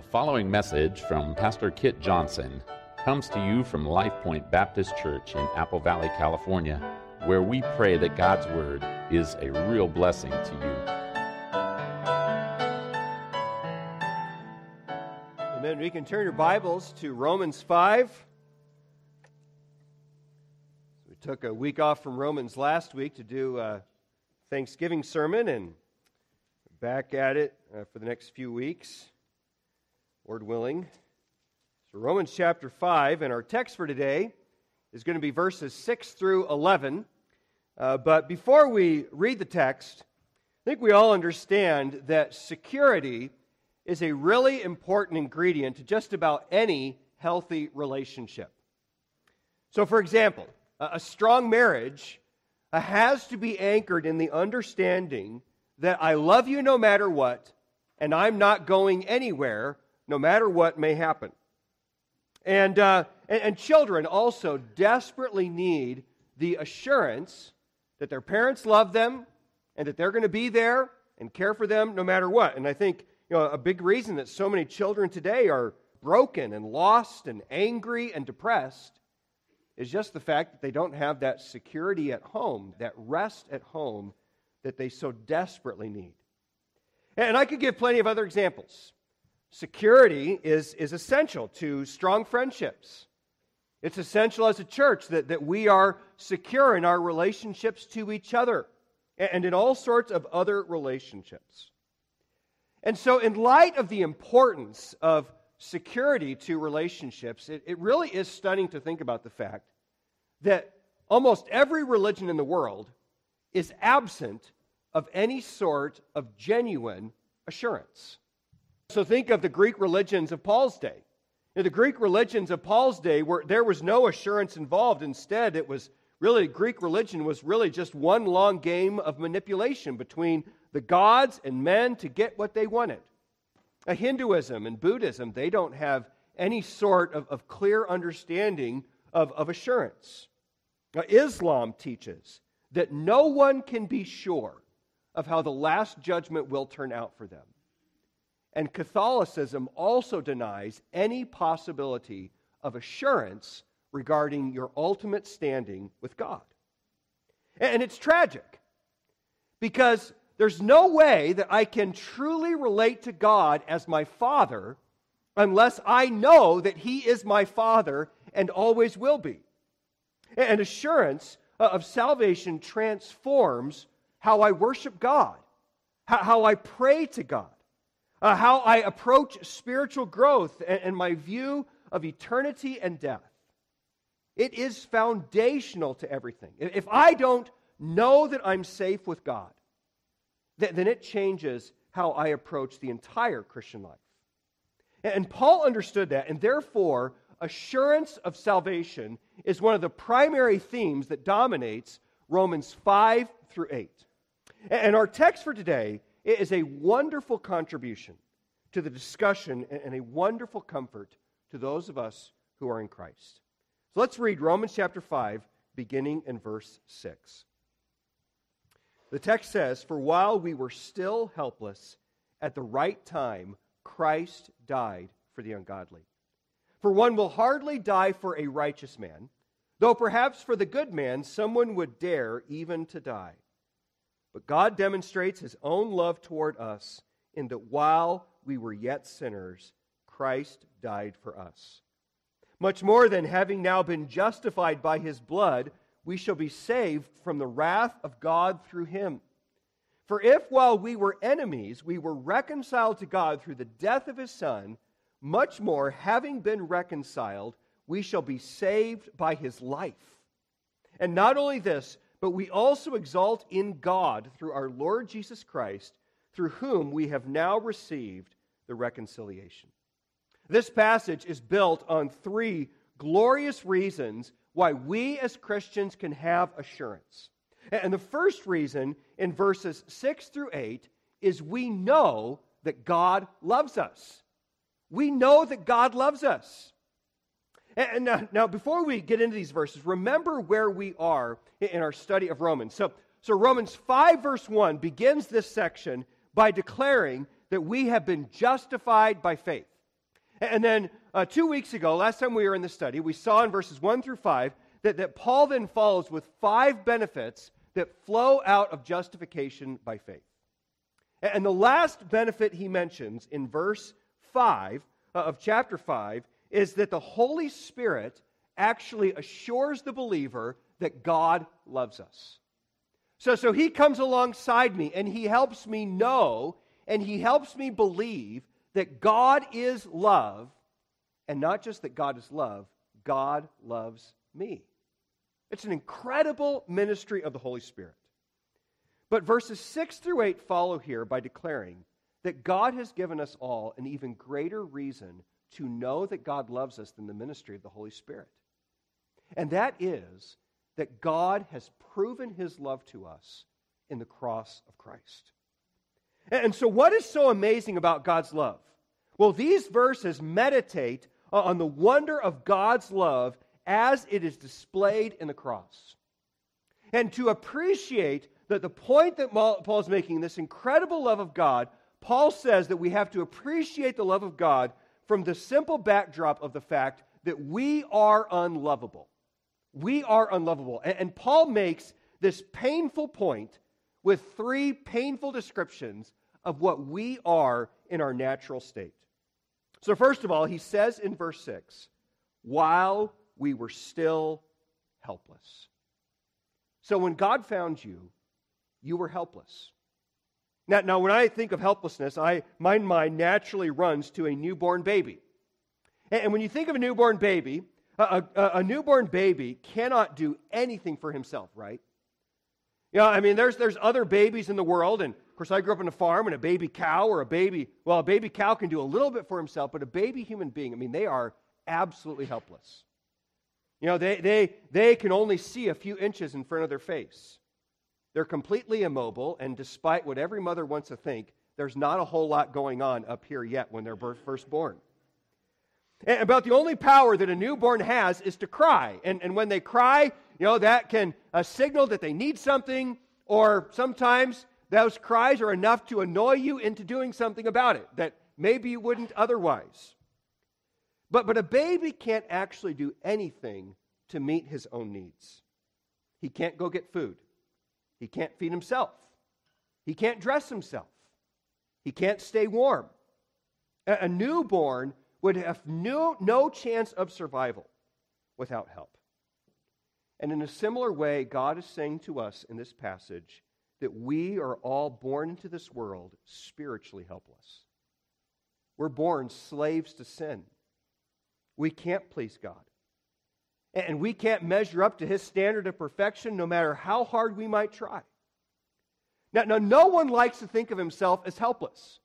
The following message from Pastor Kit Johnson comes to you from Life Point Baptist Church in Apple Valley, California, where we pray that God's Word is a real blessing to you. Amen. We can turn your Bibles to Romans 5. We took a week off from Romans last week to do a Thanksgiving sermon and back at it uh, for the next few weeks, Lord willing. So, Romans chapter 5, and our text for today is going to be verses 6 through 11. Uh, but before we read the text, I think we all understand that security is a really important ingredient to just about any healthy relationship. So, for example, a strong marriage uh, has to be anchored in the understanding that I love you no matter what, and I'm not going anywhere no matter what may happen. And, uh, and, and children also desperately need the assurance that their parents love them and that they're going to be there and care for them no matter what. And I think you know, a big reason that so many children today are broken and lost and angry and depressed is just the fact that they don't have that security at home, that rest at home that they so desperately need. And I could give plenty of other examples. Security is, is essential to strong friendships. It's essential as a church that, that we are secure in our relationships to each other and in all sorts of other relationships. And so, in light of the importance of security to relationships, it, it really is stunning to think about the fact that almost every religion in the world is absent of any sort of genuine assurance. So think of the Greek religions of Paul's day. The Greek religions of Paul's day, where there was no assurance involved. Instead, it was really Greek religion was really just one long game of manipulation between the gods and men to get what they wanted. A Hinduism and Buddhism, they don't have any sort of, of clear understanding of, of assurance. Now, Islam teaches that no one can be sure of how the last judgment will turn out for them. And Catholicism also denies any possibility of assurance regarding your ultimate standing with God. And it's tragic because there's no way that I can truly relate to God as my Father unless I know that He is my Father and always will be. And assurance uh, of salvation transforms how I worship God, how, I pray to God, uh, how I approach spiritual growth and, and my view of eternity and death. It is foundational to everything. If I don't know that I'm safe with God, then it changes how I approach the entire Christian life. And Paul understood that, and therefore, assurance of salvation is one of the primary themes that dominates Romans 5 through 8. And our text for today is a wonderful contribution to the discussion and a wonderful comfort to those of us who are in Christ. So let's read Romans chapter 5, beginning in verse 6. The text says, For while we were still helpless, at the right time, Christ died for the ungodly. For one will hardly die for a righteous man, though perhaps for the good man someone would dare even to die. But God demonstrates his own love toward us in that while we were yet sinners, Christ died for us. Much more than having now been justified by his blood, we shall be saved from the wrath of God through him. For if while we were enemies, we were reconciled to God through the death of his Son, much more, having been reconciled, we shall be saved by his life. And not only this, but we also exalt in God through our Lord Jesus Christ, through whom we have now received the reconciliation. This passage is built on three glorious reasons why we as Christians can have assurance. And the first reason in verses 6 through 8 is we know that God loves us. We know that God loves us. And now, now, before we get into these verses, remember where we are in our study of Romans. So, so Romans 5, verse 1 begins this section by declaring that we have been justified by faith. And then uh, two weeks ago, last time we were in the study, we saw in verses 1 through 5 that, that Paul then follows with five benefits that flow out of justification by faith. And the last benefit he mentions in verse 5 uh, of chapter 5 is that the Holy Spirit actually assures the believer that God loves us. So, so he comes alongside me and he helps me know and he helps me believe that God is love, and not just that God is love, God loves me. It's an incredible ministry of the Holy Spirit. But verses 6 through 8 follow here by declaring that God has given us all an even greater reason to know that God loves us than the ministry of the Holy Spirit. And that is that God has proven his love to us in the cross of Christ. And so, what is so amazing about God's love? Well, these verses meditate on the wonder of God's love as it is displayed in the cross. And to appreciate that the point that Paul is making, this incredible love of God, Paul says that we have to appreciate the love of God from the simple backdrop of the fact that we are unlovable. We are unlovable. And, Paul makes this painful point with three painful descriptions of what we are in our natural state. So, first of all, he says in verse 6 while we were still helpless. So, when God found you, you were helpless. Now, now when I think of helplessness, I, my mind naturally runs to a newborn baby. And, and when you think of a newborn baby, a, a, a newborn baby cannot do anything for himself, right? Know, I mean, there's, there's other babies in the world, and of course, I grew up on a farm, and a baby cow or a baby, well, a baby cow can do a little bit for himself, but a baby human being, I mean, they are absolutely helpless. You know, they, they, they can only see a few inches in front of their face. They're completely immobile, and despite what every mother wants to think, there's not a whole lot going on up here yet when they're first born. And about the only power that a newborn has is to cry. And, and when they cry, you know, that can uh, signal that they need something, or sometimes those cries are enough to annoy you into doing something about it that maybe you wouldn't otherwise. But, but a baby can't actually do anything to meet his own needs. He can't go get food. He can't feed himself. He can't dress himself. He can't stay warm. A, a newborn would have no, no chance of survival without help. And in a similar way, God is saying to us in this passage that we are all born into this world spiritually helpless. We're born slaves to sin. We can't please God. And we can't measure up to his standard of perfection no matter how hard we might try. Now, now no one likes to think of himself as helpless.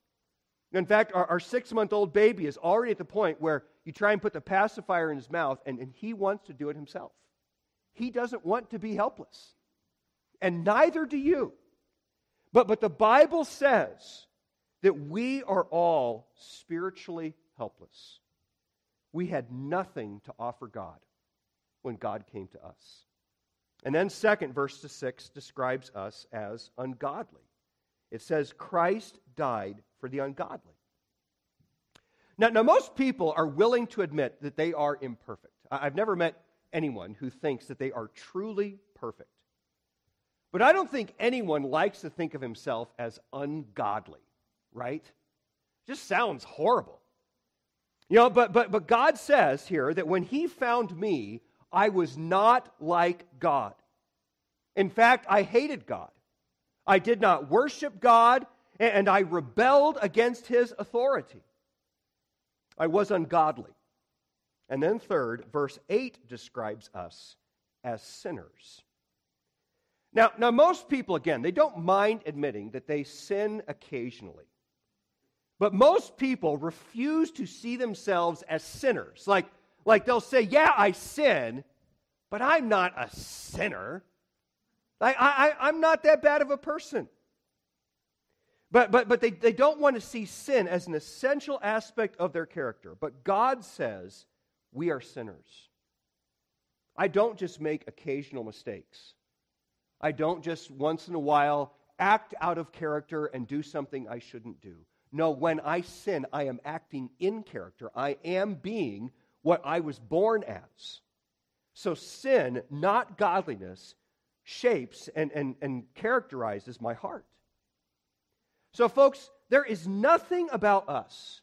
In fact, our, our six month old baby is already at the point where you try and put the pacifier in his mouth, and, and he wants to do it himself. He doesn't want to be helpless. And neither do you. But, but the Bible says that we are all spiritually helpless. We had nothing to offer God when God came to us. And then, second, verse 6 describes us as ungodly. It says, Christ died for the ungodly. Now, now, most people are willing to admit that they are imperfect. I've never met anyone who thinks that they are truly perfect. But I don't think anyone likes to think of himself as ungodly, right? Just sounds horrible. You know, but, but, but God says here that when He found me, I was not like God. In fact, I hated God. I did not worship God, and I rebelled against His authority. I was ungodly. And then, third, verse 8 describes us as sinners. Now, now, most people, again, they don't mind admitting that they sin occasionally. But most people refuse to see themselves as sinners. Like, like they'll say, Yeah, I sin, but I'm not a sinner. I, I, I'm not that bad of a person. But, but, but they, they don't want to see sin as an essential aspect of their character. But God says we are sinners. I don't just make occasional mistakes. I don't just once in a while act out of character and do something I shouldn't do. No, when I sin, I am acting in character. I am being what I was born as. So sin, not godliness, shapes and, and, and characterizes my heart. So, folks, there is nothing about us,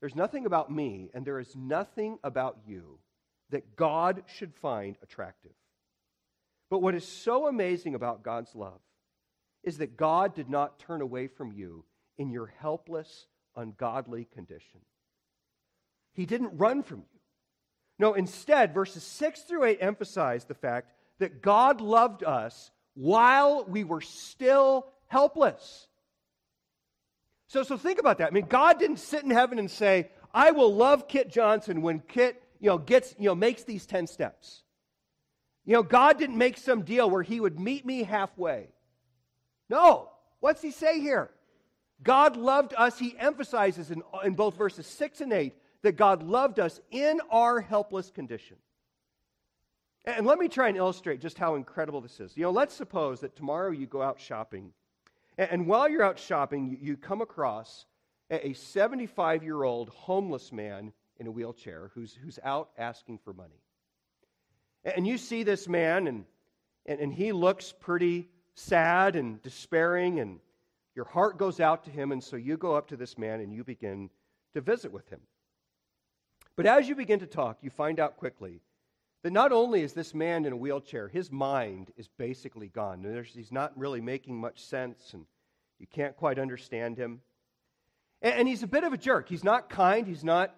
there's nothing about me, and there is nothing about you that God should find attractive. But what is so amazing about God's love is that God did not turn away from you in your helpless, ungodly condition. He didn't run from you. No, instead, verses 6 through 8 emphasize the fact that God loved us while we were still helpless. So, so think about that. I mean, God didn't sit in heaven and say, I will love Kit Johnson when Kit, you know, gets, you know, makes these 10 steps. You know, God didn't make some deal where he would meet me halfway. No. What's he say here? God loved us. He emphasizes in, in both verses 6 and 8 that God loved us in our helpless condition. And let me try and illustrate just how incredible this is. You know, let's suppose that tomorrow you go out shopping, and, while you're out shopping, you, come across a 75 year old homeless man in a wheelchair who's, who's out asking for money. And you see this man, and, and, and he looks pretty sad and despairing, and your heart goes out to him, and so you go up to this man and you begin to visit with him. But as you begin to talk, you find out quickly that not only is this man in a wheelchair, his mind is basically gone. There's, he's not really making much sense, and you can't quite understand him. And, and he's a bit of a jerk. He's not kind, he's not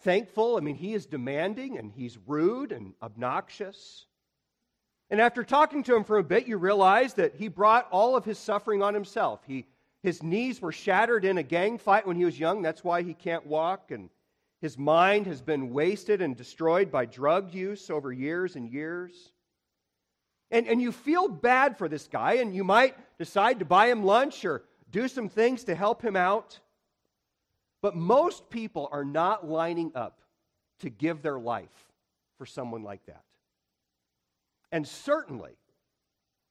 thankful. I mean, he is demanding, and he's rude and obnoxious. And after talking to him for a bit, you realize that he brought all of his suffering on himself. He, his knees were shattered in a gang fight when he was young. That's why he can't walk. And his mind has been wasted and destroyed by drug use over years and years. And, and you feel bad for this guy, and you might decide to buy him lunch or do some things to help him out. But most people are not lining up to give their life for someone like that. And certainly,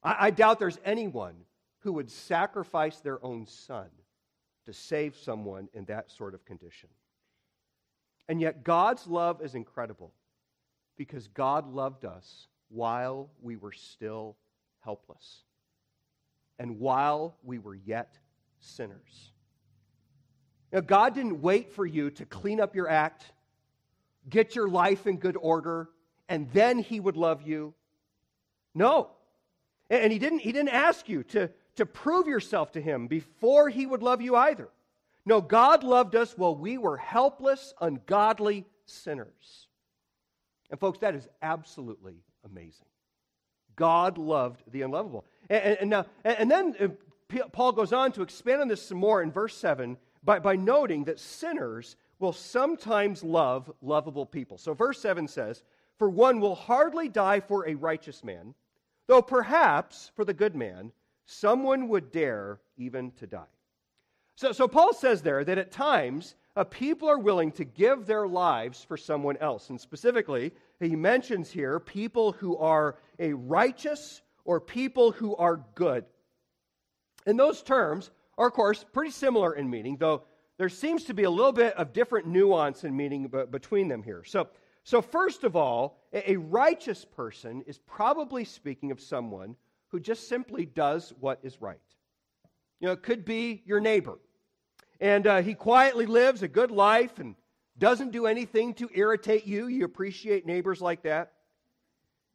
I, I doubt there's anyone who would sacrifice their own son to save someone in that sort of condition. And yet, God's love is incredible because God loved us while we were still helpless and while we were yet sinners. Now, God didn't wait for you to clean up your act, get your life in good order, and then He would love you. No. And he didn't, he didn't ask you to, to prove yourself to him before he would love you either. No, God loved us while we were helpless, ungodly sinners. And, folks, that is absolutely amazing. God loved the unlovable. And, and, now, and then uh, Paul goes on to expand on this some more in verse 7 by, by noting that sinners will sometimes love lovable people. So, verse 7 says, For one will hardly die for a righteous man Though perhaps for the good man, someone would dare even to die. So, so Paul says there that at times, uh, people are willing to give their lives for someone else. And specifically, he mentions here people who are a righteous or people who are good. And those terms are, of course, pretty similar in meaning, though there seems to be a little bit of different nuance in meaning between them here. So, so, first of all, a righteous person is probably speaking of someone who just simply does what is right. You know, it could be your neighbor, and uh, he quietly lives a good life and doesn't do anything to irritate you. You appreciate neighbors like that.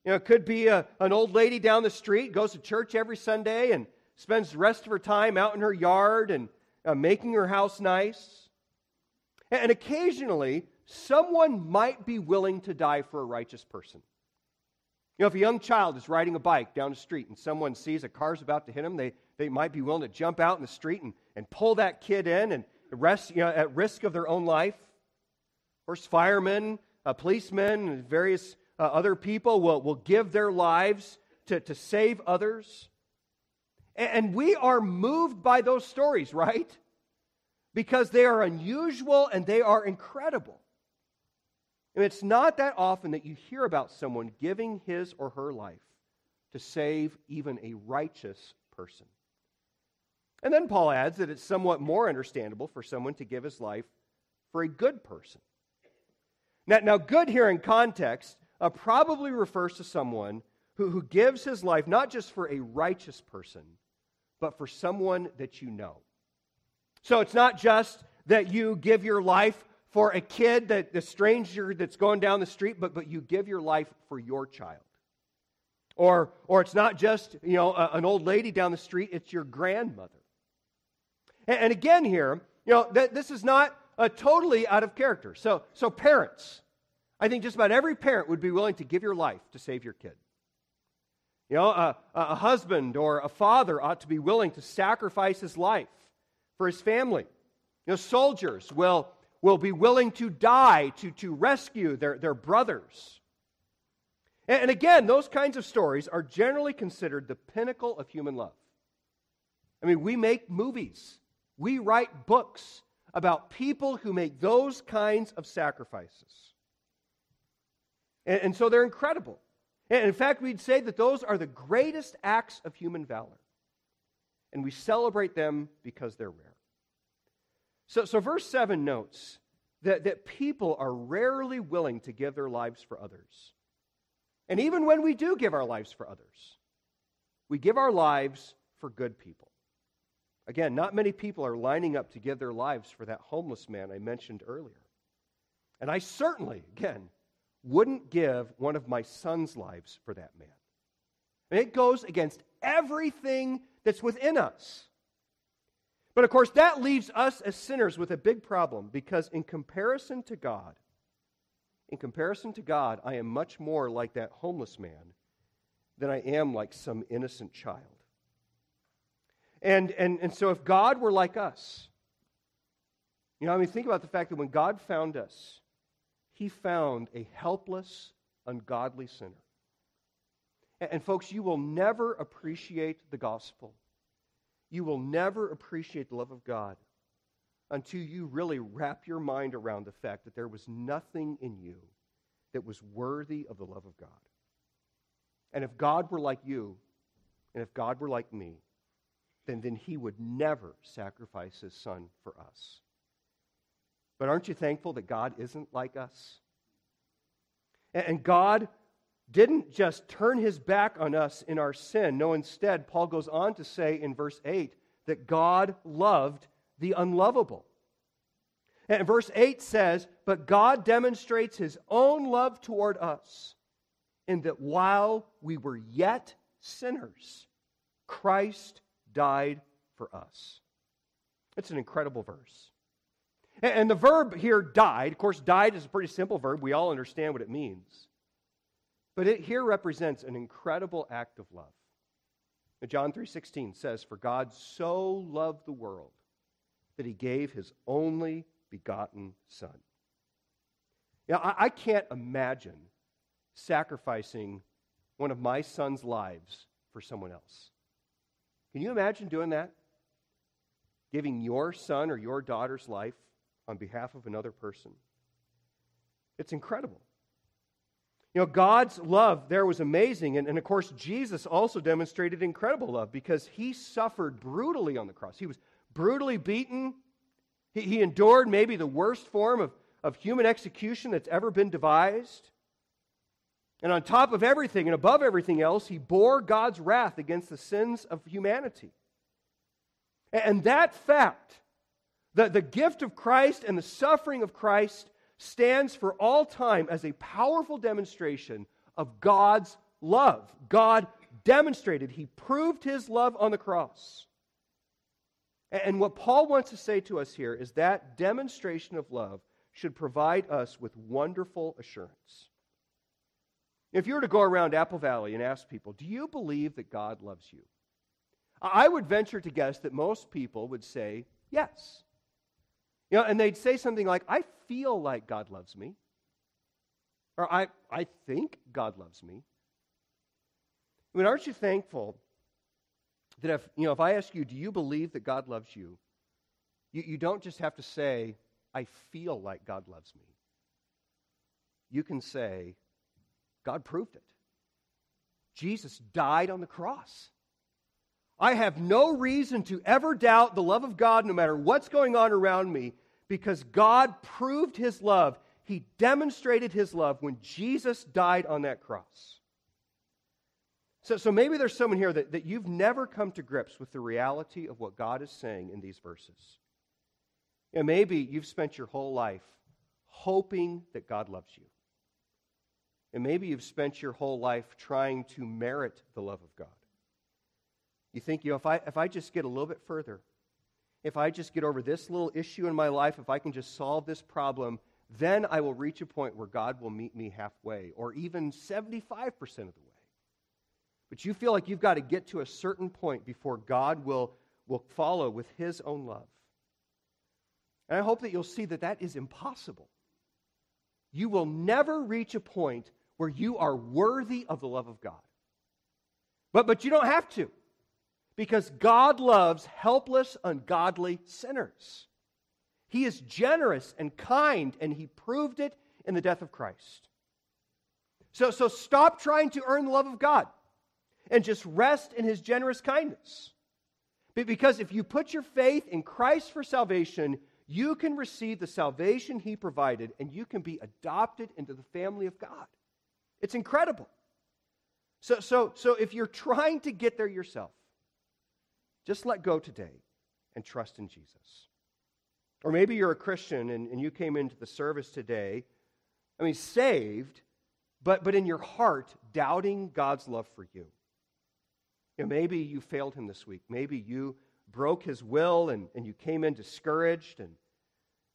You know, it could be a, an old lady down the street, goes to church every Sunday and spends the rest of her time out in her yard and uh, making her house nice. And occasionally, someone might be willing to die for a righteous person. You know, if a young child is riding a bike down the street and someone sees a car's about to hit him, they, they might be willing to jump out in the street and, and pull that kid in and rest, you know, at risk of their own life. Of course, firemen, uh, policemen, and various uh, other people will, will give their lives to, to save others. And, and we are moved by those stories, right? Because they are unusual and they are incredible. And it's not that often that you hear about someone giving his or her life to save even a righteous person. And then Paul adds that it's somewhat more understandable for someone to give his life for a good person. Now, now good here in context uh, probably refers to someone who, who gives his life not just for a righteous person, but for someone that you know. So it's not just that you give your life for a kid, that the stranger that's going down the street, but, but you give your life for your child. Or, or it's not just you know a, an old lady down the street, it's your grandmother. And, again here, you know, th- this is not uh, totally out of character. So, so parents, I think just about every parent would be willing to give your life to save your kid. You know, a, a husband or a father ought to be willing to sacrifice his life for his family. You know, soldiers will, will be willing to die to, to rescue their, their brothers. And, and again, those kinds of stories are generally considered the pinnacle of human love. I mean, we make movies, we write books about people who make those kinds of sacrifices. And, and so they're incredible. And in fact, we'd say that those are the greatest acts of human valor. And we celebrate them because they're rare. So, so verse 7 notes that, that people are rarely willing to give their lives for others. And even when we do give our lives for others, we give our lives for good people. Again, not many people are lining up to give their lives for that homeless man I mentioned earlier. And I certainly, again, wouldn't give one of my son's lives for that man. And it goes against everything that's within us. But of course, that leaves us as sinners with a big problem because, in comparison to God, in comparison to God, I am much more like that homeless man than I am like some innocent child. And, and, and so, if God were like us, you know, I mean, think about the fact that when God found us, he found a helpless, ungodly sinner. And, and, folks, you will never appreciate the gospel. You will never appreciate the love of God until you really wrap your mind around the fact that there was nothing in you that was worthy of the love of God. And if God were like you, and if God were like me, then, then he would never sacrifice his son for us. But aren't you thankful that God isn't like us? And God didn't just turn his back on us in our sin. No, instead, Paul goes on to say in verse 8 that God loved the unlovable. And verse 8 says, But God demonstrates his own love toward us in that while we were yet sinners, Christ died for us. It's an incredible verse. And the verb here, died, of course, died is a pretty simple verb. We all understand what it means. But it here represents an incredible act of love. John 3:16 says, "For God so loved the world that he gave his only begotten son." Now, I, I can't imagine sacrificing one of my son's lives for someone else. Can you imagine doing that? Giving your son or your daughter's life on behalf of another person. It's incredible. You know, God's love there was amazing. And, and of course, Jesus also demonstrated incredible love because he suffered brutally on the cross. He was brutally beaten. He, he endured maybe the worst form of, of human execution that's ever been devised. And on top of everything and above everything else, he bore God's wrath against the sins of humanity. And that fact that the gift of Christ and the suffering of Christ stands for all time as a powerful demonstration of God's love. God demonstrated, He proved His love on the cross. And what Paul wants to say to us here is that demonstration of love should provide us with wonderful assurance. If you were to go around Apple Valley and ask people, do you believe that God loves you? I would venture to guess that most people would say yes. You know, and they'd say something like, I feel like God loves me. Or I, I think God loves me. I mean, aren't you thankful that if, you know, if I ask you, do you believe that God loves you? You, you don't just have to say, I feel like God loves me. You can say, God proved it. Jesus died on the cross. I have no reason to ever doubt the love of God no matter what's going on around me because God proved his love. He demonstrated his love when Jesus died on that cross. So, so maybe there's someone here that, that you've never come to grips with the reality of what God is saying in these verses. And maybe you've spent your whole life hoping that God loves you. And maybe you've spent your whole life trying to merit the love of God. You think, you know, if I, if I just get a little bit further, if I just get over this little issue in my life, if I can just solve this problem, then I will reach a point where God will meet me halfway, or even 75% of the way. But you feel like you've got to get to a certain point before God will, will follow with His own love. And I hope that you'll see that that is impossible. You will never reach a point where you are worthy of the love of God. But, but you don't have to, because God loves helpless, ungodly sinners. He is generous and kind, and He proved it in the death of Christ. So, so stop trying to earn the love of God and just rest in His generous kindness. Because if you put your faith in Christ for salvation, you can receive the salvation He provided and you can be adopted into the family of God. It's incredible. So, so, so if you're trying to get there yourself, just let go today and trust in Jesus. Or maybe you're a Christian and, and you came into the service today, I mean, saved, but, but in your heart, doubting God's love for you. you know, maybe you failed Him this week. Maybe you broke His will and, and you came in discouraged and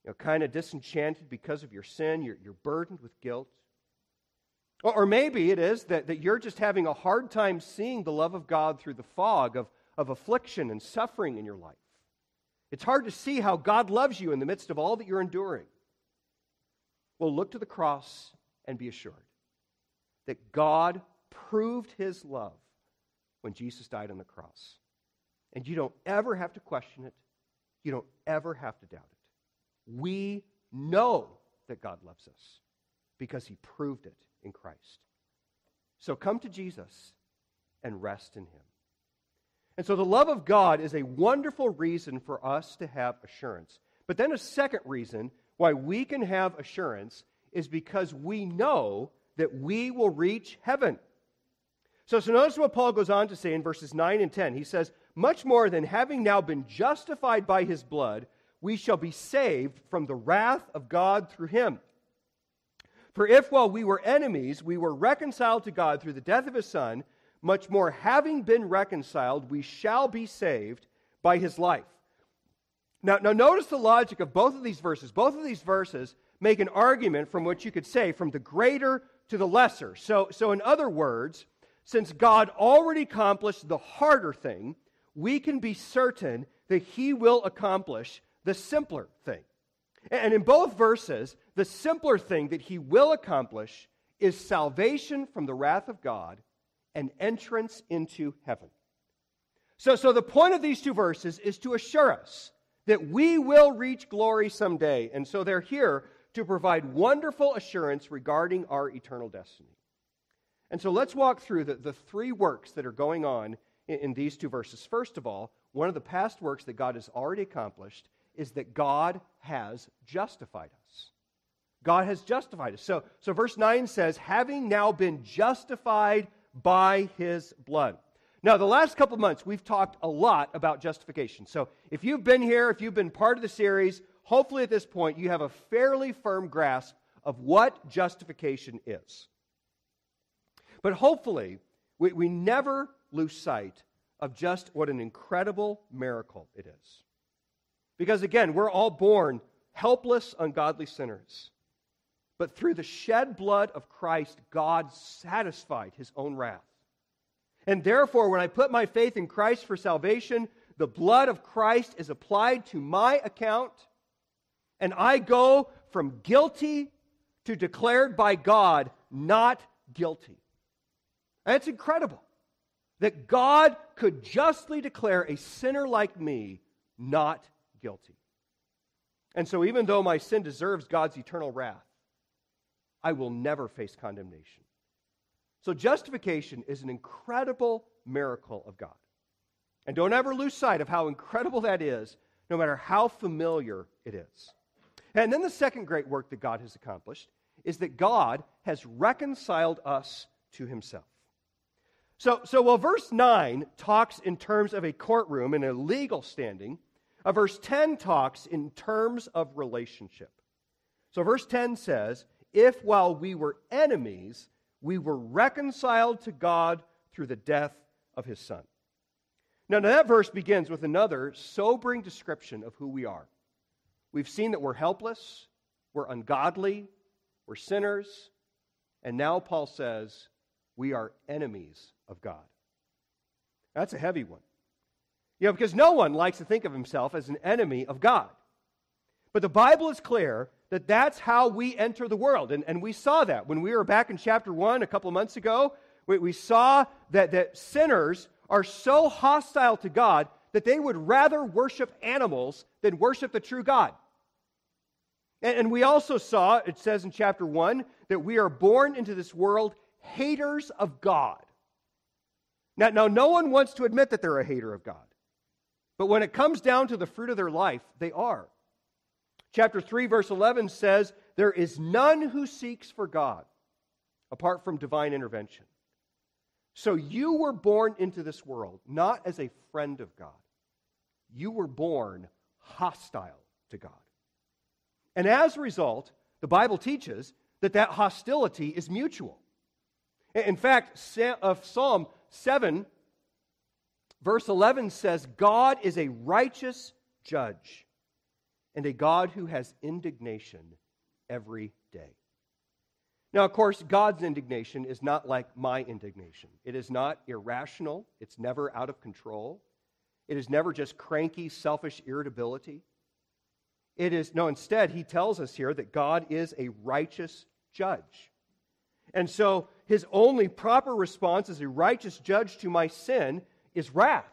you know, kind of disenchanted because of your sin. You're, you're burdened with guilt. Or, maybe it is that, that you're just having a hard time seeing the love of God through the fog of, of affliction and suffering in your life. It's hard to see how God loves you in the midst of all that you're enduring. Well, look to the cross and be assured that God proved his love when Jesus died on the cross. And you don't ever have to question it, you don't ever have to doubt it. We know that God loves us because he proved it in Christ. So come to Jesus and rest in him. And so the love of God is a wonderful reason for us to have assurance. But then a second reason why we can have assurance is because we know that we will reach heaven. So, so notice what Paul goes on to say in verses 9 and 10. He says, Much more than having now been justified by his blood, we shall be saved from the wrath of God through him. For if while we were enemies, we were reconciled to God through the death of his Son, much more, having been reconciled, we shall be saved by his life. Now, now, notice the logic of both of these verses. Both of these verses make an argument from which you could say from the greater to the lesser. So, so in other words, since God already accomplished the harder thing, we can be certain that he will accomplish the simpler thing. And in both verses, the simpler thing that he will accomplish is salvation from the wrath of God and entrance into heaven. So, so the point of these two verses is to assure us that we will reach glory someday. And so they're here to provide wonderful assurance regarding our eternal destiny. And so let's walk through the, the three works that are going on in, in these two verses. First of all, one of the past works that God has already accomplished is that God has justified us. God has justified us. So, so verse 9 says, having now been justified by his blood. Now, the last couple months, we've talked a lot about justification. So, if you've been here, if you've been part of the series, hopefully at this point you have a fairly firm grasp of what justification is. But hopefully, we, we never lose sight of just what an incredible miracle it is. Because again, we're all born helpless, ungodly sinners. But through the shed blood of Christ, God satisfied his own wrath. And therefore, when I put my faith in Christ for salvation, the blood of Christ is applied to my account, and I go from guilty to declared by God not guilty. And it's incredible that God could justly declare a sinner like me not guilty. And so, even though my sin deserves God's eternal wrath, I will never face condemnation. So, justification is an incredible miracle of God. And don't ever lose sight of how incredible that is, no matter how familiar it is. And then the second great work that God has accomplished is that God has reconciled us to himself. So, so while verse 9 talks in terms of a courtroom and a legal standing, uh, verse 10 talks in terms of relationship. So verse 10 says, If while we were enemies, we were reconciled to God through the death of his Son. Now, now that verse begins with another sobering description of who we are. We've seen that we're helpless, we're ungodly, we're sinners, and now Paul says we are enemies of God. That's a heavy one. You know, because no one likes to think of himself as an enemy of God. But the Bible is clear that that's how we enter the world. And, and we saw that when we were back in chapter 1 a couple of months ago. We, we saw that, that sinners are so hostile to God that they would rather worship animals than worship the true God. And, and we also saw, it says in chapter 1, that we are born into this world haters of God. Now, now, no one wants to admit that they're a hater of God. But when it comes down to the fruit of their life, they are. Chapter 3, verse 11 says, There is none who seeks for God apart from divine intervention. So you were born into this world not as a friend of God, you were born hostile to God. And as a result, the Bible teaches that that hostility is mutual. In fact, of uh, Psalm 7, verse 11 says, God is a righteous judge and a God who has indignation every day. Now, of course, God's indignation is not like my indignation. It is not irrational, it's never out of control, it is never just cranky, selfish irritability. It is, no, instead, he tells us here that God is a righteous judge. And so his only proper response as a righteous judge to my sin is wrath.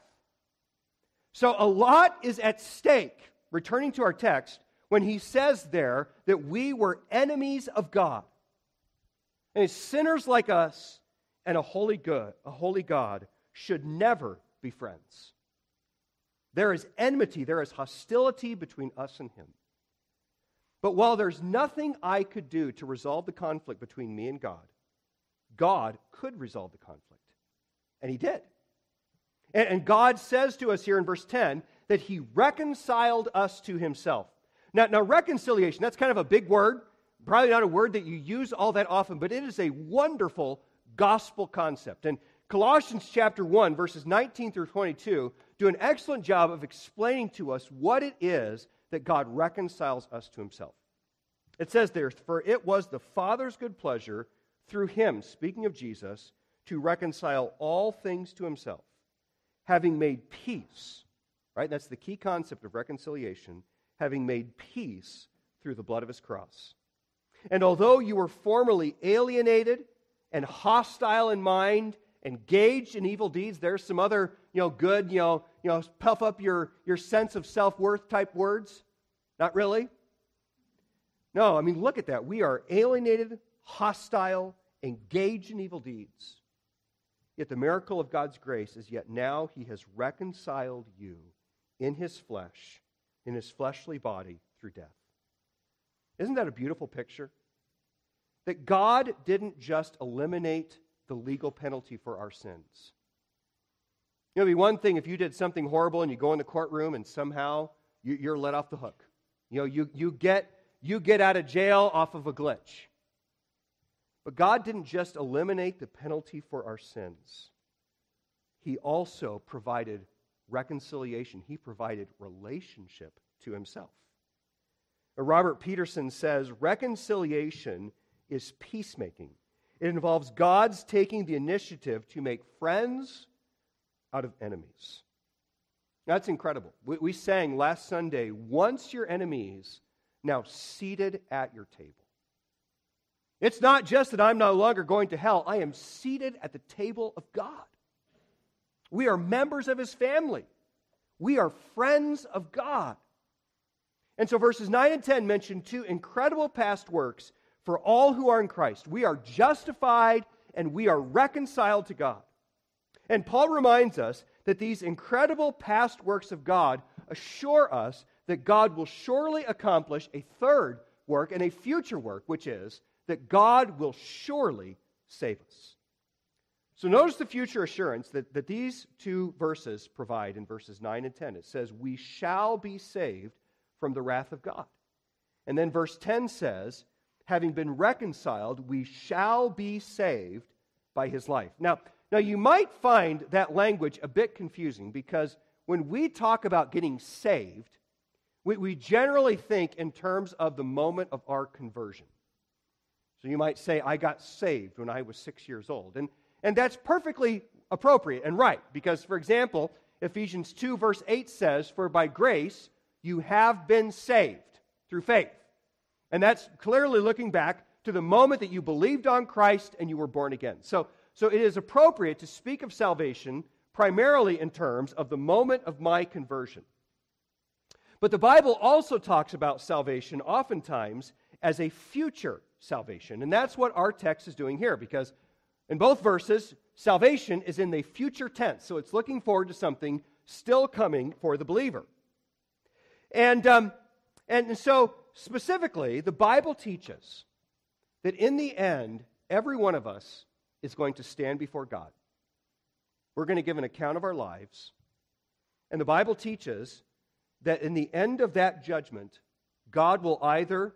So a lot is at stake, returning to our text, when he says there that we were enemies of God. And sinners like us and a holy good, a holy God should never be friends. There is enmity, there is hostility between us and him. But while there's nothing I could do to resolve the conflict between me and God, God could resolve the conflict. And he did. And, God says to us here in verse 10 that he reconciled us to himself. Now, now, reconciliation, that's kind of a big word. Probably not a word that you use all that often, but it is a wonderful gospel concept. And Colossians chapter 1, verses 19 through 22, do an excellent job of explaining to us what it is that God reconciles us to himself. It says there, For it was the Father's good pleasure through him, speaking of Jesus, to reconcile all things to himself, having made peace. Right? That's the key concept of reconciliation, having made peace through the blood of his cross. And although you were formerly alienated and hostile in mind, engaged in evil deeds, there's some other, you know, good, you know, you know, puff up your, your sense of self-worth type words. Not really. No, I mean, look at that. We are alienated, hostile, engaged in evil deeds. Yet the miracle of God's grace is yet now he has reconciled you in his flesh, in his fleshly body through death. Isn't that a beautiful picture? That God didn't just eliminate the legal penalty for our sins. You know, it'd be one thing if you did something horrible and you go in the courtroom and somehow you, are let off the hook. You know, you, you, get, you get out of jail off of a glitch. But God didn't just eliminate the penalty for our sins, He also provided reconciliation, He provided relationship to Himself. Robert Peterson says reconciliation is peacemaking. It involves God's taking the initiative to make friends out of enemies. That's incredible. We, sang last Sunday, once your enemies, now seated at your table. It's not just that I'm no longer going to hell, I am seated at the table of God. We are members of his family, we are friends of God. And so verses 9 and 10 mention two incredible past works for all who are in Christ. We are justified and we are reconciled to God. And Paul reminds us that these incredible past works of God assure us that God will surely accomplish a third work and a future work, which is that God will surely save us. So notice the future assurance that, that these two verses provide in verses 9 and 10. It says, We shall be saved from the wrath of God. And then verse 10 says, Having been reconciled, we shall be saved by his life. Now, now you might find that language a bit confusing because when we talk about getting saved, we, we generally think in terms of the moment of our conversion. So you might say, I got saved when I was six years old. And, and that's perfectly appropriate and right because, for example, Ephesians 2, verse 8 says, For by grace you have been saved through faith. And that's clearly looking back to the moment that you believed on Christ and you were born again. So, so it is appropriate to speak of salvation primarily in terms of the moment of my conversion. But the Bible also talks about salvation oftentimes as a future salvation. And that's what our text is doing here because in both verses, salvation is in the future tense. So it's looking forward to something still coming for the believer. And, um, and so, specifically, the Bible teaches that in the end, every one of us is going to stand before God. We're going to give an account of our lives. And the Bible teaches that in the end of that judgment, God will either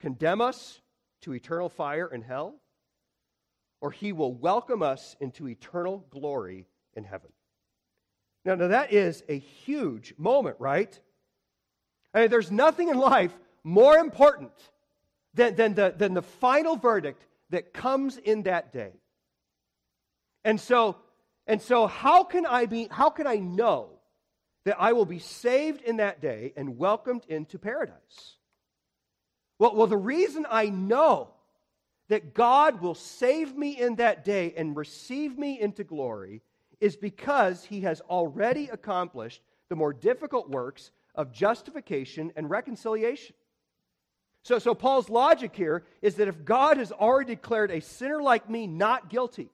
condemn us to eternal fire in hell, or he will welcome us into eternal glory in heaven. Now, now that is a huge moment, right? I mean, there's nothing in life more important than, than, the, than the final verdict that comes in that day. And so, and so how can I be, how can I know that I will be saved in that day and welcomed into paradise. Well, well, the reason I know that God will save me in that day and receive me into glory is because he has already accomplished the more difficult works of justification and reconciliation. So, so Paul's logic here is that if God has already declared a sinner like me not guilty,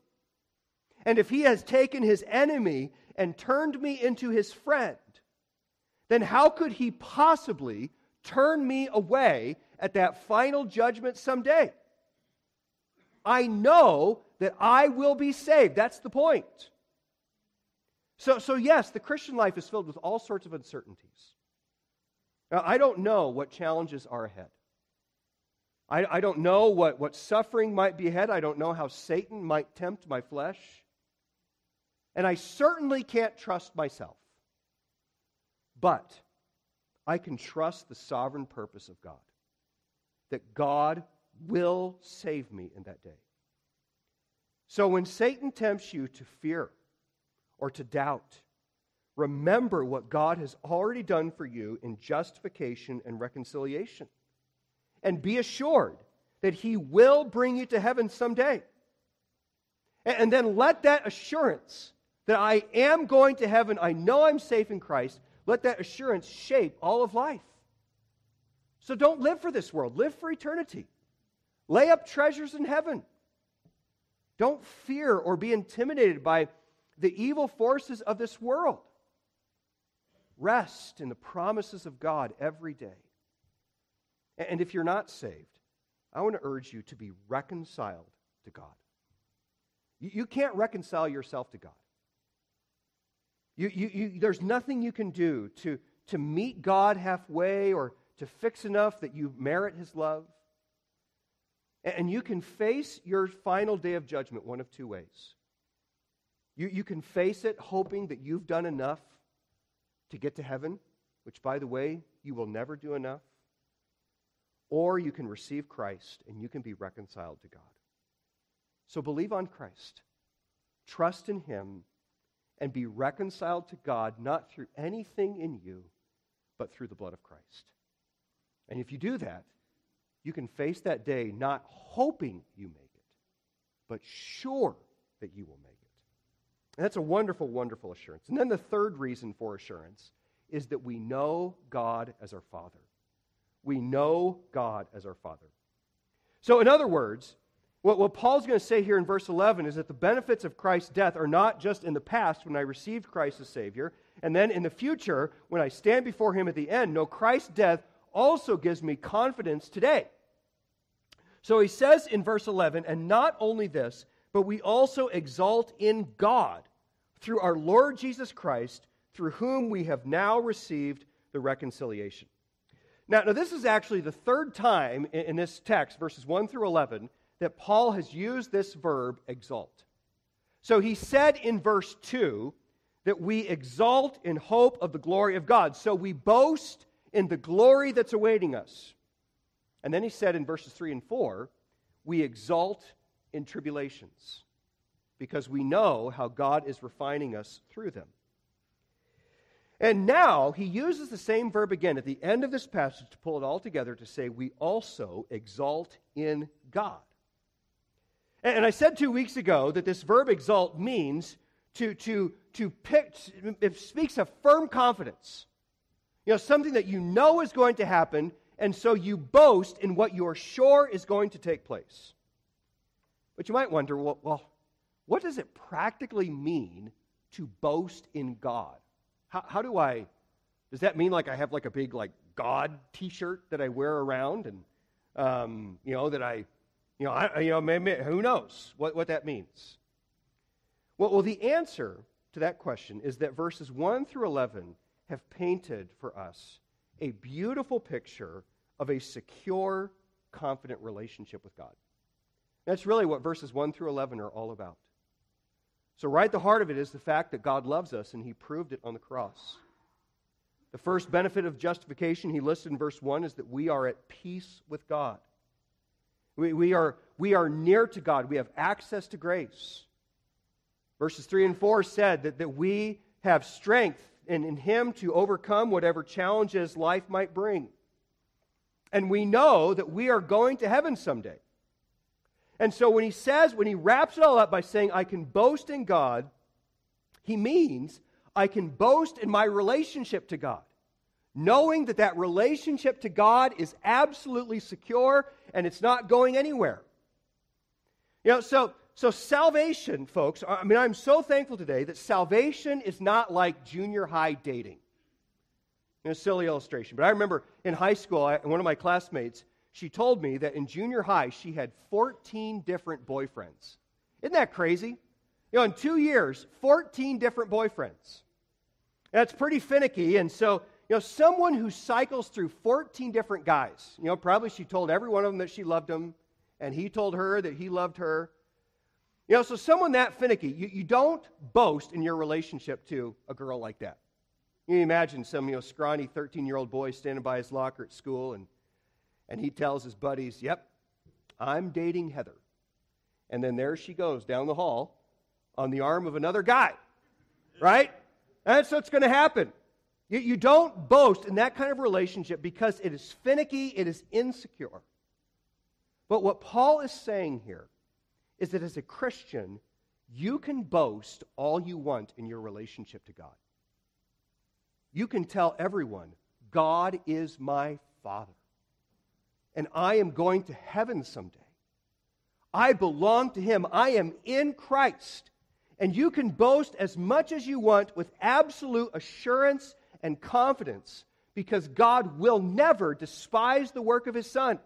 and if he has taken his enemy and turned me into his friend, then how could he possibly turn me away at that final judgment someday? I know that I will be saved. That's the point. So, so yes, the Christian life is filled with all sorts of uncertainties. Now, I don't know what challenges are ahead. I, I don't know what, what suffering might be ahead. I don't know how Satan might tempt my flesh. And I certainly can't trust myself. But I can trust the sovereign purpose of God, that God will save me in that day. So when Satan tempts you to fear or to doubt, remember what God has already done for you in justification and reconciliation. And be assured that he will bring you to heaven someday. And then let that assurance that I am going to heaven, I know I'm safe in Christ, let that assurance shape all of life. So don't live for this world, live for eternity. Lay up treasures in heaven. Don't fear or be intimidated by the evil forces of this world. Rest in the promises of God every day. And if you're not saved, I want to urge you to be reconciled to God. You can't reconcile yourself to God. You, you, you, there's nothing you can do to, to meet God halfway or to fix enough that you merit his love. And you can face your final day of judgment one of two ways. You, you can face it hoping that you've done enough to get to heaven, which, by the way, you will never do enough. Or you can receive Christ and you can be reconciled to God. So believe on Christ, trust in him and be reconciled to God not through anything in you, but through the blood of Christ. And if you do that, you can face that day not hoping you make it, but sure that you will make it. And that's a wonderful, wonderful assurance. And then the third reason for assurance is that we know God as our Father. We know God as our Father. So, in other words, What, what Paul's going to say here in verse 11 is that the benefits of Christ's death are not just in the past when I received Christ as Savior, and then in the future when I stand before Him at the end. No, Christ's death also gives me confidence today. So he says in verse 11, and not only this, but we also exalt in God through our Lord Jesus Christ, through whom we have now received the reconciliation. Now, now this is actually the third time in, in this text, verses 1 through 11, that Paul has used this verb exalt. So he said in verse 2 that we exalt in hope of the glory of God. So we boast in the glory that's awaiting us. And then he said in verses 3 and 4, we exalt in tribulations because we know how God is refining us through them. And now he uses the same verb again at the end of this passage to pull it all together to say, we also exalt in God. And I said two weeks ago that this verb exalt means to, to, to pick, it speaks of firm confidence. You know, something that you know is going to happen, and so you boast in what you're sure is going to take place. But you might wonder, well, well what does it practically mean to boast in God? How, how do I, does that mean like I have like a big like God t-shirt that I wear around and, um, you know, that I you know, I, you know maybe, who knows what, what that means? Well, well, the answer to that question is that verses 1 through 11 have painted for us a beautiful picture of a secure, confident relationship with God. That's really what verses 1 through 11 are all about. So, right at the heart of it is the fact that God loves us, and He proved it on the cross. The first benefit of justification he listed in verse 1 is that we are at peace with God. We, we, are, we are near to God. We have access to grace. Verses 3 and 4 said that, that we have strength in, in Him to overcome whatever challenges life might bring. And we know that we are going to heaven someday. And so when he says, when he wraps it all up by saying, I can boast in God, he means I can boast in my relationship to God knowing that that relationship to God is absolutely secure and it's not going anywhere. You know, so so salvation, folks, I mean I'm so thankful today that salvation is not like junior high dating. In a silly illustration, but I remember in high school, I, one of my classmates, she told me that in junior high she had 14 different boyfriends. Isn't that crazy? You know, in two years, 14 different boyfriends. That's pretty finicky, and so you know, someone who cycles through 14 different guys. You know, probably she told every one of them that she loved him, and he told her that he loved her. You know, so someone that finicky, you, you don't boast in your relationship to a girl like that. You imagine some, you know, scrawny 13 year old boy standing by his locker at school, and, and he tells his buddies, Yep, I'm dating Heather. And then there she goes down the hall on the arm of another guy, right? That's what's going to happen. You, you don't boast in that kind of relationship because it is finicky, it is insecure. But what Paul is saying here is that as a Christian, you can boast all you want in your relationship to God. You can tell everyone, God is my Father, and I am going to heaven someday. I belong to Him. I am in Christ. And you can boast as much as you want with absolute assurance and confidence because God will never despise the work of his Son.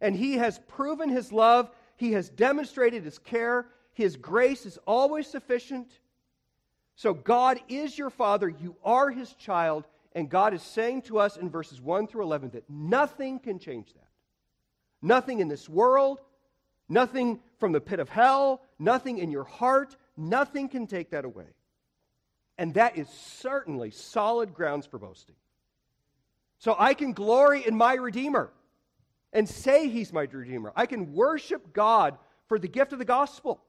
And he has proven his love, he has demonstrated his care, his grace is always sufficient. So God is your Father, you are his child, and God is saying to us in verses 1 through 11 that nothing can change that. Nothing in this world, nothing from the pit of hell, nothing in your heart, nothing can take that away. And that is certainly solid grounds for boasting. So I can glory in my Redeemer and say he's my Redeemer. I can worship God for the gift of the gospel.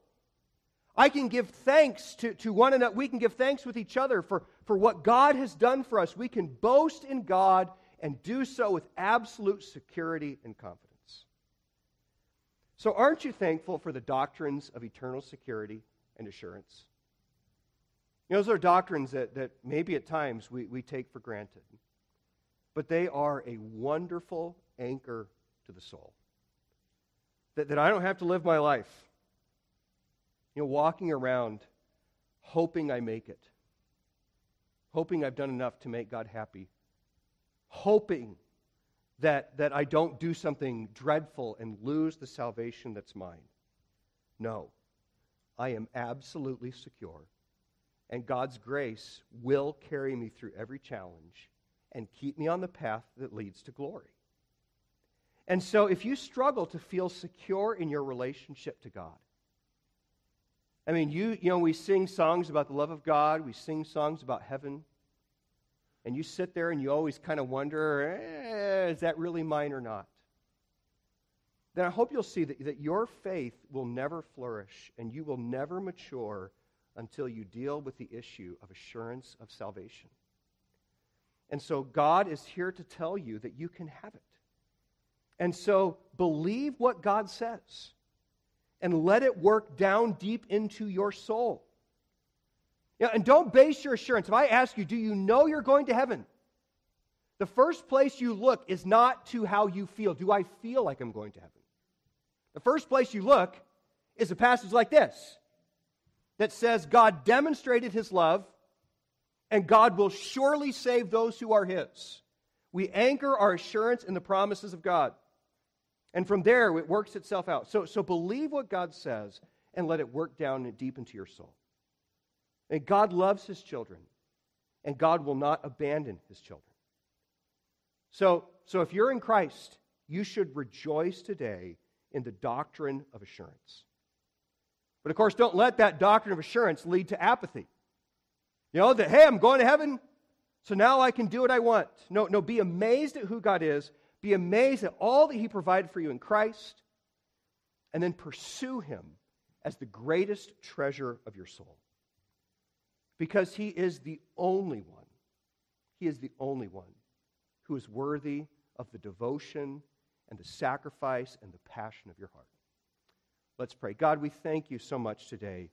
I can give thanks to, to one another. We can give thanks with each other for, for what God has done for us. We can boast in God and do so with absolute security and confidence. So, aren't you thankful for the doctrines of eternal security and assurance? You know, those are doctrines that, that maybe at times we, we take for granted, but they are a wonderful anchor to the soul. that, that I don't have to live my life, you know, walking around hoping I make it, hoping I've done enough to make God happy, hoping that, that I don't do something dreadful and lose the salvation that's mine. No, I am absolutely secure. And God's grace will carry me through every challenge and keep me on the path that leads to glory. And so, if you struggle to feel secure in your relationship to God, I mean, you, you know, we sing songs about the love of God, we sing songs about heaven, and you sit there and you always kind of wonder, eh, is that really mine or not? Then I hope you'll see that, that your faith will never flourish and you will never mature until you deal with the issue of assurance of salvation. And so God is here to tell you that you can have it. And so believe what God says and let it work down deep into your soul. Yeah, and don't base your assurance. If I ask you, do you know you're going to heaven? The first place you look is not to how you feel. Do I feel like I'm going to heaven? The first place you look is a passage like this that says God demonstrated his love and God will surely save those who are his. We anchor our assurance in the promises of God. And from there, it works itself out. So, so believe what God says and let it work down deep into your soul. And God loves his children, and God will not abandon his children. So, so if you're in Christ, you should rejoice today in the doctrine of assurance. But of course, don't let that doctrine of assurance lead to apathy. You know, that, hey, I'm going to heaven, so now I can do what I want. No, no, be amazed at who God is be amazed at all that He provided for you in Christ, and then pursue Him as the greatest treasure of your soul. Because He is the only one, He is the only one who is worthy of the devotion and the sacrifice and the passion of your heart. Let's pray. God, we thank you so much today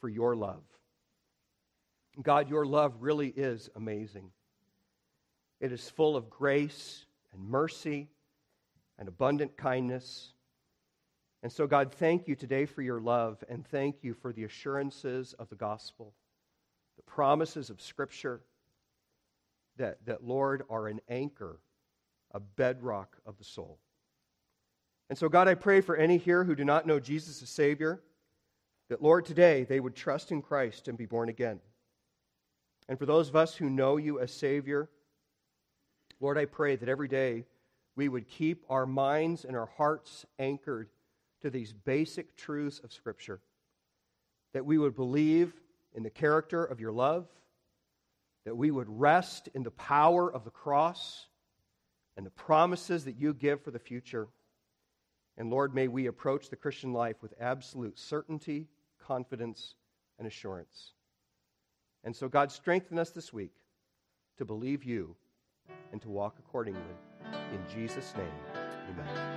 for your love. God, your love really is amazing. It is full of grace and mercy and abundant kindness. And so, God, thank you today for your love and thank you for the assurances of the gospel, the promises of Scripture that, that Lord, are an anchor, a bedrock of the soul. And so, God, I pray for any here who do not know Jesus as Savior, that, Lord, today they would trust in Christ and be born again. And for those of us who know you as Savior, Lord, I pray that every day we would keep our minds and our hearts anchored to these basic truths of Scripture, that we would believe in the character of your love, that we would rest in the power of the cross and the promises that you give for the future. And Lord, may we approach the Christian life with absolute certainty, confidence, and assurance. And so, God, strengthen us this week to believe you and to walk accordingly. In Jesus' name, amen.